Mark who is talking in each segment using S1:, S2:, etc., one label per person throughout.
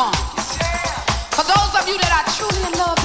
S1: on. For those of you that are truly in love,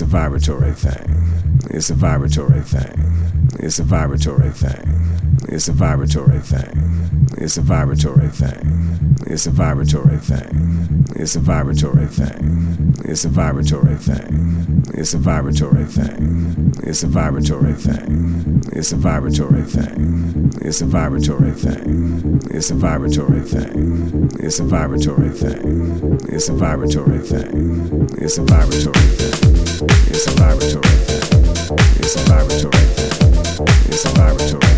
S2: It's a vibratory thing. It's a vibratory thing. It's a vibratory thing. It's a vibratory thing. It's a vibratory thing. It's a vibratory thing. It's a vibratory thing. It's a vibratory thing. It's a vibratory thing. It's a vibratory thing. It's a vibratory thing. It's a vibratory thing. It's a vibratory thing. It's a vibratory thing. It's a vibratory thing. It's a vibratory thing. It's a laboratory. It's a laboratory. It's a
S3: laboratory.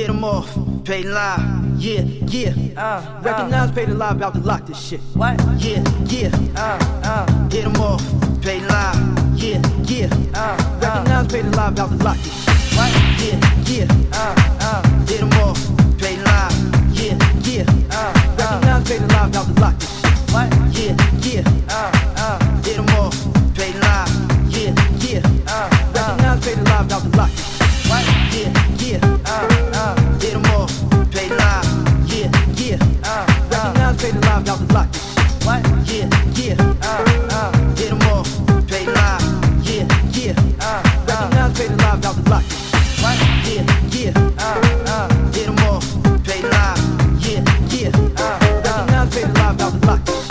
S3: Hit 'em off, pay live. Yeah, yeah, uh, recognize, pay the live, about to lock this shit. What? Yeah, yeah, uh, uh, hit 'em off, pay live. Yeah, yeah, uh, recognize, pay the live, about to lock this shit. I'm.